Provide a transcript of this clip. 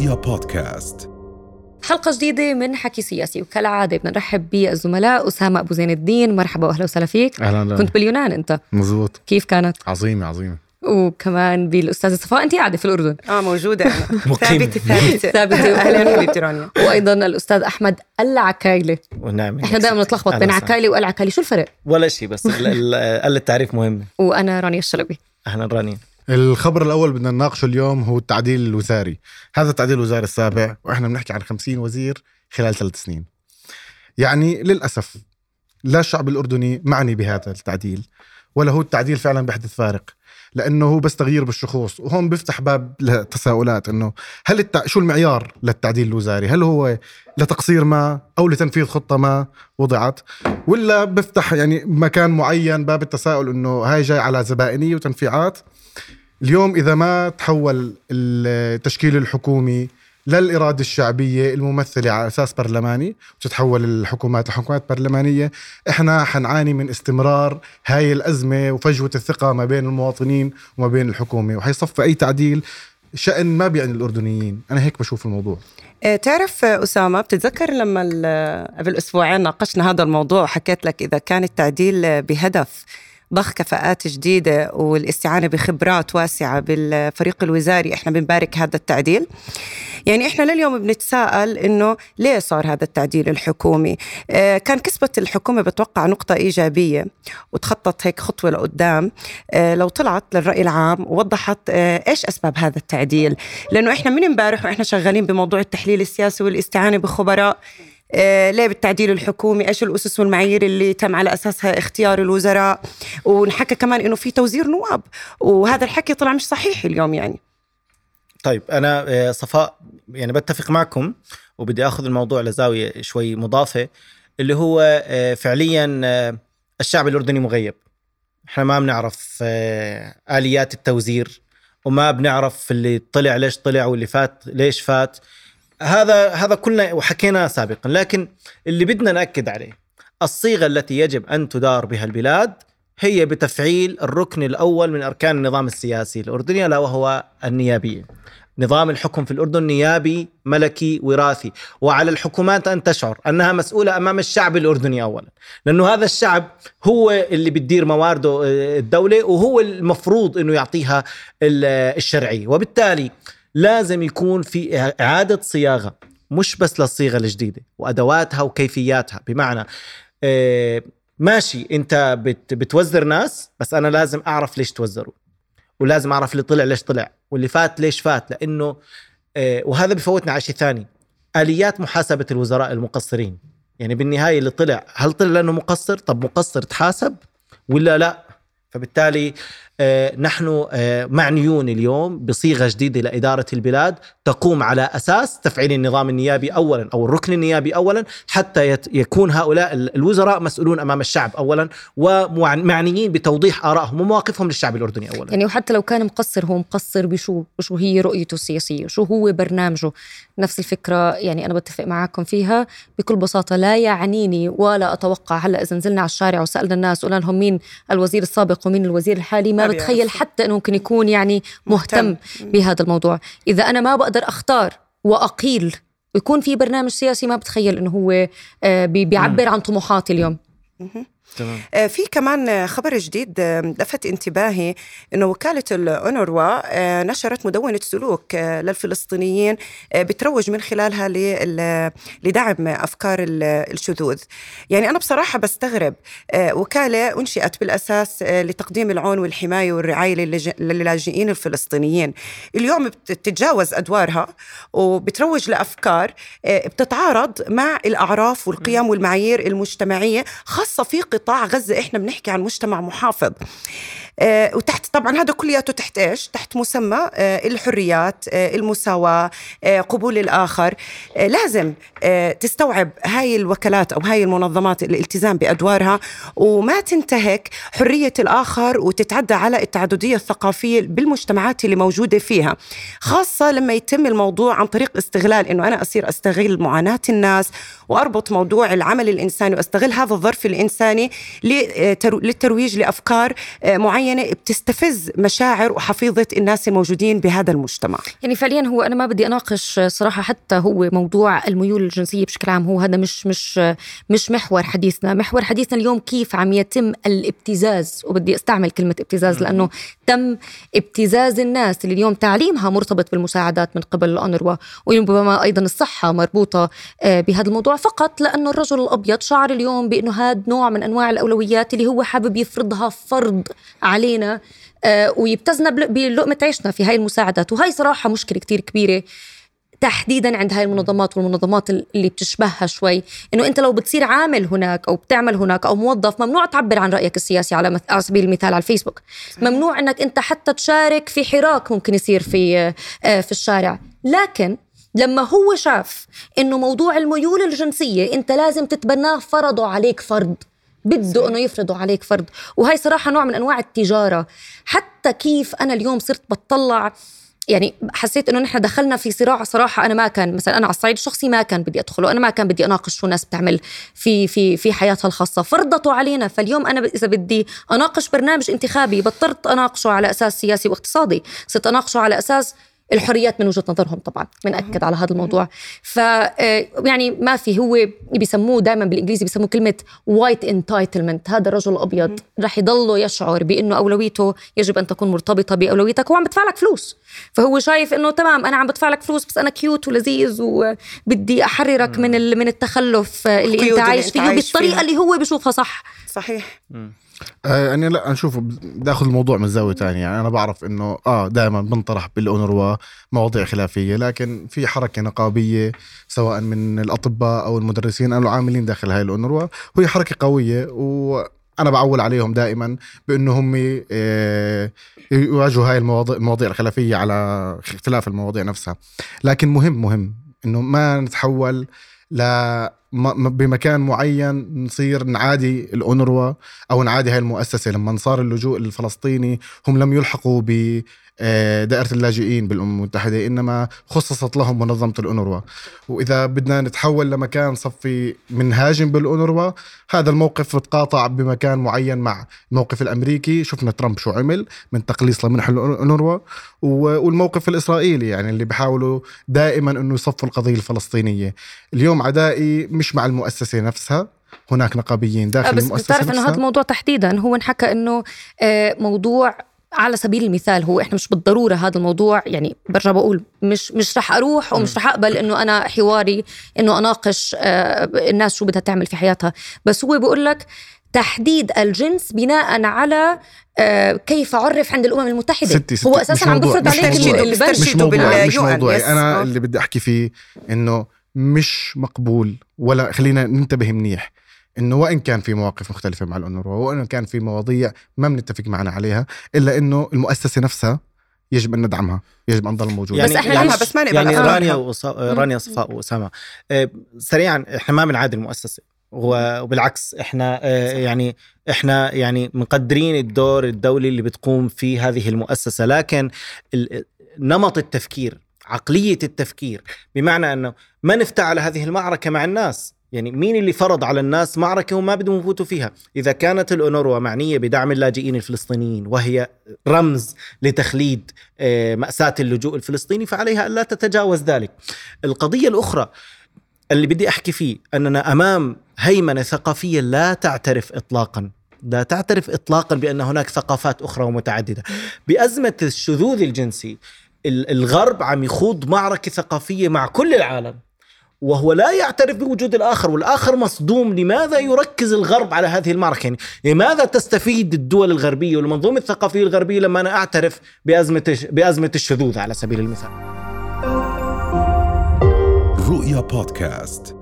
رؤيا بودكاست. حلقة جديدة من حكي سياسي وكالعادة. بنرحب بالزملاء أسامة أبو زين الدين. مرحبا وأهلا وسهلا فيك. أهلا لا. كنت باليونان أنت. مزبوط. كيف كانت؟ عظيمة عظيمة. وكمان بالأستاذة صفاء. أنت قاعدة في الأردن. آه موجودة. أنا مقيمة. ثابتة. ثابتة. ثابتة. أهلا حبيبتي رانيا وأيضا الأستاذ أحمد العكايلة ونعم. إحنا دائما نتلخبط بين عكايلة والعكايلة شو الفرق؟ ولا شيء بس ال- ال- قلة التعريف مهمة وأنا رانيا الشلبي. أهلا رانيا. الخبر الأول بدنا نناقشه اليوم هو التعديل الوزاري. هذا التعديل الوزاري السابع وإحنا بنحكي عن 50 وزير خلال ثلاث سنين. يعني للأسف لا الشعب الأردني معني بهذا التعديل ولا هو التعديل فعلا بيحدث فارق لأنه هو بس تغيير بالشخوص وهون بيفتح باب لتساؤلات إنه هل التع... شو المعيار للتعديل الوزاري؟ هل هو لتقصير ما أو لتنفيذ خطة ما وضعت؟ ولا بفتح يعني مكان معين باب التساؤل إنه هاي جاي على زبائنية وتنفيعات؟ اليوم إذا ما تحول التشكيل الحكومي للإرادة الشعبية الممثلة على أساس برلماني وتتحول الحكومات لحكومات برلمانية إحنا حنعاني من استمرار هاي الأزمة وفجوة الثقة ما بين المواطنين وما بين الحكومة. وحيصفى أي تعديل شأن ما بيعني الأردنيين. أنا هيك بشوف الموضوع. آه، تعرف أسامة بتتذكر لما قبل أسبوعين ناقشنا هذا الموضوع وحكيت لك إذا كان التعديل بهدف ضخ كفاءات جديدة والاستعانة بخبرات واسعة بالفريق الوزاري. إحنا بنبارك هذا التعديل. يعني إحنا لليوم بنتساءل إنه ليه صار هذا التعديل الحكومي؟ آه كان كسبت الحكومة بتوقع نقطة إيجابية وتخطط هيك خطوة لقدام. آه لو طلعت للرأي العام ووضحت آه إيش أسباب هذا التعديل؟ لأنه إحنا من امبارح وإحنا شغالين بموضوع التحليل السياسي والاستعانة بخبراء. ليه بالتعديل الحكومي؟ إيش الأسس والمعايير اللي تم على أساسها اختيار الوزراء؟ ونحكى كمان إنه في توزير نواب وهذا الحكي طلع مش صحيح اليوم يعني. طيب أنا آه، صفاء يعني بتفق معكم وبدي آخذ الموضوع لزاوية شوي مضافة اللي هو آه، فعليا آه، الشعب الأردني مغيب. إحنا ما بنعرف آه، آليات التوزير وما بنعرف اللي طلع ليش طلع واللي فات ليش فات. هذا هذا كلنا وحكيناه سابقا لكن اللي بدنا نأكد عليه الصيغة التي يجب أن تدار بها البلاد هي بتفعيل الركن الأول من أركان النظام السياسي الأردني ألا وهو النيابية. نظام الحكم في الأردن نيابي ملكي وراثي. وعلى الحكومات أن تشعر أنها مسؤولة أمام الشعب الأردني اولا. لأنه هذا الشعب هو اللي بتدير موارده آه، الدولة وهو المفروض إنه يعطيها آه، الشرعية. وبالتالي لازم يكون في إعادة صياغة مش بس للصيغة الجديدة وأدواتها وكيفياتها. بمعنى آه، ماشي بت بتوزر ناس بس أنا لازم أعرف ليش توزروا ولازم أعرف اللي طلع ليش طلع واللي فات ليش فات لأنه آه، وهذا بفوتنا على شيء ثاني آليات محاسبة الوزراء المقصرين. يعني بالنهاية اللي طلع هل طلع لأنه مقصر؟ طب مقصر تحاسب ولا لا؟ فبالتالي نحن آه، معنيون اليوم بصيغة جديدة لإدارة البلاد تقوم على أساس تفعيل النظام النيابي اولا أو الركن النيابي اولا حتى يكون هؤلاء ال- الوزراء مسؤولون أمام الشعب اولا ومعنيين بتوضيح آرائهم ومواقفهم للشعب الأردني اولا. يعني وحتى لو كان مقصر هو مقصر بشو شو هي رؤيته السياسية شو هو برنامجه؟ نفس الفكرة يعني أنا بتفق معاكم فيها بكل بساطة لا يعنيني ولا أتوقع. هلأ إذا نزلنا على الشارع وسألنا الناس قلنا لهم مين الوزير السابق ومين الوزير الحالي ما بتخيل بيعرفوا. حتى أنه ممكن يكون يعني مهتم, مهتم. بهذا الموضوع. إذا أنا ما بقدر أختار وأقيل ويكون في برنامج سياسي ما بتخيل إنه هو آه، بي- بيعبر عن طموحاتي اليوم. تمام آه، في كمان خبر جديد آه، لفت انتباهي إنه وكالة الأونروا آه، نشرت مدونة سلوك للفلسطينيين بتروج من خلالها لدعم أفكار ال- الشذوذ. يعني أنا بصراحة بستغرب وكالة أنشئت بالأساس لتقديم العون والحماية والرعاية للاجئين الفلسطينيين. اليوم بتتجاوز أدوارها وبتروج لأفكار بتتعارض مع الأعراف والقيم والمعايير المجتمعية خاصة في قطاع غزة إحنا بنحكي عن مجتمع محافظ. آه، وتحت طبعا هذا كلياته تحت إيش؟ تحت مسمى آه، الحريات، آه، المساواة، آه، قبول الآخر، آه، لازم تستوعب هاي الوكالات أو هاي المنظمات الالتزام بأدوارها وما تنتهك حرية الآخر وتتعدى على التعددية الثقافية بالمجتمعات اللي موجودة فيها، خاصة لما يتم الموضوع عن طريق استغلال إنه أنا أصير أستغل معاناة الناس وأربط موضوع العمل الإنساني وأستغل هذا الظرف الإنساني معينة لترو- للترويج لأفكار آه، معينة بتستفز مشاعر وحفيظة الناس الموجودين بهذا المجتمع. يعني فعليا هو أنا ما بدي أناقش صراحة حتى هو موضوع الميول الجنسية بشكل عام هو هذا مش مش مش محور حديثنا. محور حديثنا اليوم كيف عم يتم الابتزاز وبدي أستعمل كلمة ابتزاز لأنه تم ابتزاز الناس اللي اليوم تعليمها مرتبط بالمساعدات من قبل الأونروا وربما أيضا الصحة مربوطة آه، بهذا الموضوع. فقط لأنه الرجل الأبيض شعر اليوم بأنه هذا نوع من أنواع الأولويات اللي هو حابب يفرضها فرض علينا آه، ويبتزنا بل- بلقمة عيشنا في هاي المساعدات. وهي صراحة مشكلة كتير كبيرة تحديدا عند هاي المنظمات والمنظمات اللي بتشبهها شوي. إنه أنت لو بتصير عامل هناك أو بتعمل هناك أو موظف ممنوع تعبر عن رأيك السياسي على سبيل المثال على الفيسبوك. ممنوع إنك أنت حتى تشارك في حراك ممكن يصير في آه، في الشارع. لكن لما هو شاف إنه موضوع الميول الجنسية أنت لازم تتبناه فرضوا عليك فرض. بده إنه يفرضوا عليك فرض. وهي صراحة نوع من أنواع التجارة. حتى كيف أنا اليوم صرت بتطلع يعني حسيت إنه نحن دخلنا في صراع صراحة أنا ما كان مثلا أنا على الصعيد الشخصي ما كان بدي أدخله أنا ما كان بدي أناقش شو ناس بتعمل في في في حياتها الخاصة. فرضتوا علينا فاليوم أنا إذا بدي أناقش برنامج انتخابي بطلت أناقشه على أساس سياسي واقتصادي. صرت أناقشه على أساس الحريات من وجهة نظرهم طبعا بنأكد على هذا الموضوع. ف آه، يعني ما في هو بيسموه دائما بالإنجليزي بيسموه كلمة white entitlement هذا الرجل الأبيض رح يضله يشعر بإنه أولويته يجب أن تكون مرتبطة بأولويتك وعم بدفع لك فلوس. فهو شايف إنه تمام أنا عم بدفع لك فلوس بس أنا cute ولذيذ وبدي أحررك من ال- من التخلف اللي القيود أنت اللي عايش فيه بالطريقة. اللي هو بشوفها صح. صحيح. آه يعني لا نشوف. بدي اخذ الموضوع من زاوية ثانية. يعني أنا بعرف إنه آه دائما بنطرح بالاونروا مواضيع خلافية لكن في حركة نقابية سواء من الأطباء أو المدرسين أو العاملين داخل هاي الاونروا وهي حركة قوية وأنا بعول عليهم دائما بأنه هم آه، يواجهوا هاي المواضيع المواضيع الخلافية على اختلاف المواضيع نفسها. لكن مهم مهم إنه ما نتحول ل بمكان معين نصير نعادي الأونروا أو نعادي هاي المؤسسة. لما صار اللجوء الفلسطيني هم لم يلحقوا ب آه، دائرة اللاجئين بالأمم المتحدة إنما خصصت لهم منظمة الأونروا. وإذا بدنا نتحول لمكان صفي منهاجم بالأونروا هذا الموقف بتقاطع بمكان معين مع الموقف الأمريكي. شفنا ترامب شو عمل من تقليص لمنح الأونروا والموقف الإسرائيلي يعني اللي بيحاولوا دائما أنه يصفوا القضية الفلسطينية. اليوم عدائي مش مع المؤسسة نفسها هناك نقابيين آه، داخل بس المؤسسة بتعرف إنه. هذا الموضوع تحديدا هو انحكى إنه آه، موضوع على سبيل المثال هو إحنا مش بالضرورة هذا الموضوع يعني برجع بقول مش مش رح أروح ومش رح أقبل إنه أنا حواري إنه أناقش آه، الناس شو بدها تعمل في حياتها بس هو بيقول لك تحديد الجنس بناء على آه، كيف عرف عند الأمم المتحدة ستي ستي هو أساسا عم بفرض عليك موضوعي. ال- البند مش ترشيده موضوعي مش باليو موضوعي. أنا آه. اللي بدي أحكي فيه إنه مش مقبول ولا خلينا ننتبه منيح إنه وإن كان في مواقف مختلفة مع الأونروا وإن كان في مواضيع ما بنتفق معنا عليها إلا إنه المؤسسة نفسها يجب أن ندعمها يجب أن تضل موجودة. بس إحنا يعني بس ما نقبل يعني. رانيا وص... رانيا صفاء وأسامة. آه، سريعا إحنا ما بنعادي المؤسسة. وبالعكس إحنا آه، يعني إحنا يعني مقدرين الدور الدولي اللي بتقوم فيه هذه المؤسسة لكن نمط التفكير عقلية التفكير. بمعنى أنه ما نفتعل هذه المعركة مع الناس؟ يعني مين اللي فرض على الناس معركة وما بدهم يفوتوا فيها؟ إذا كانت الاونروا معنيه بدعم اللاجئين الفلسطينيين وهي رمز لتخليد آه، مأساة اللجوء الفلسطيني فعليها ألا تتجاوز ذلك. القضية الأخرى اللي بدي أحكي فيه أننا أمام هيمنة ثقافية لا تعترف إطلاقا. لا تعترف إطلاقا بأن هناك ثقافات أخرى ومتعددة. بأزمة الشذوذ الجنسي ال- الغرب عم يخوض معركة ثقافية مع كل العالم وهو لا يعترف بوجود الآخر والآخر مصدوم. لماذا يركز الغرب على هذه المعركة؟ يعني لماذا تستفيد الدول الغربية والمنظومة الثقافية الغربية لما أنا أعترف بأزمة بأزمة الشذوذ على سبيل المثال؟ رؤيا بودكاست.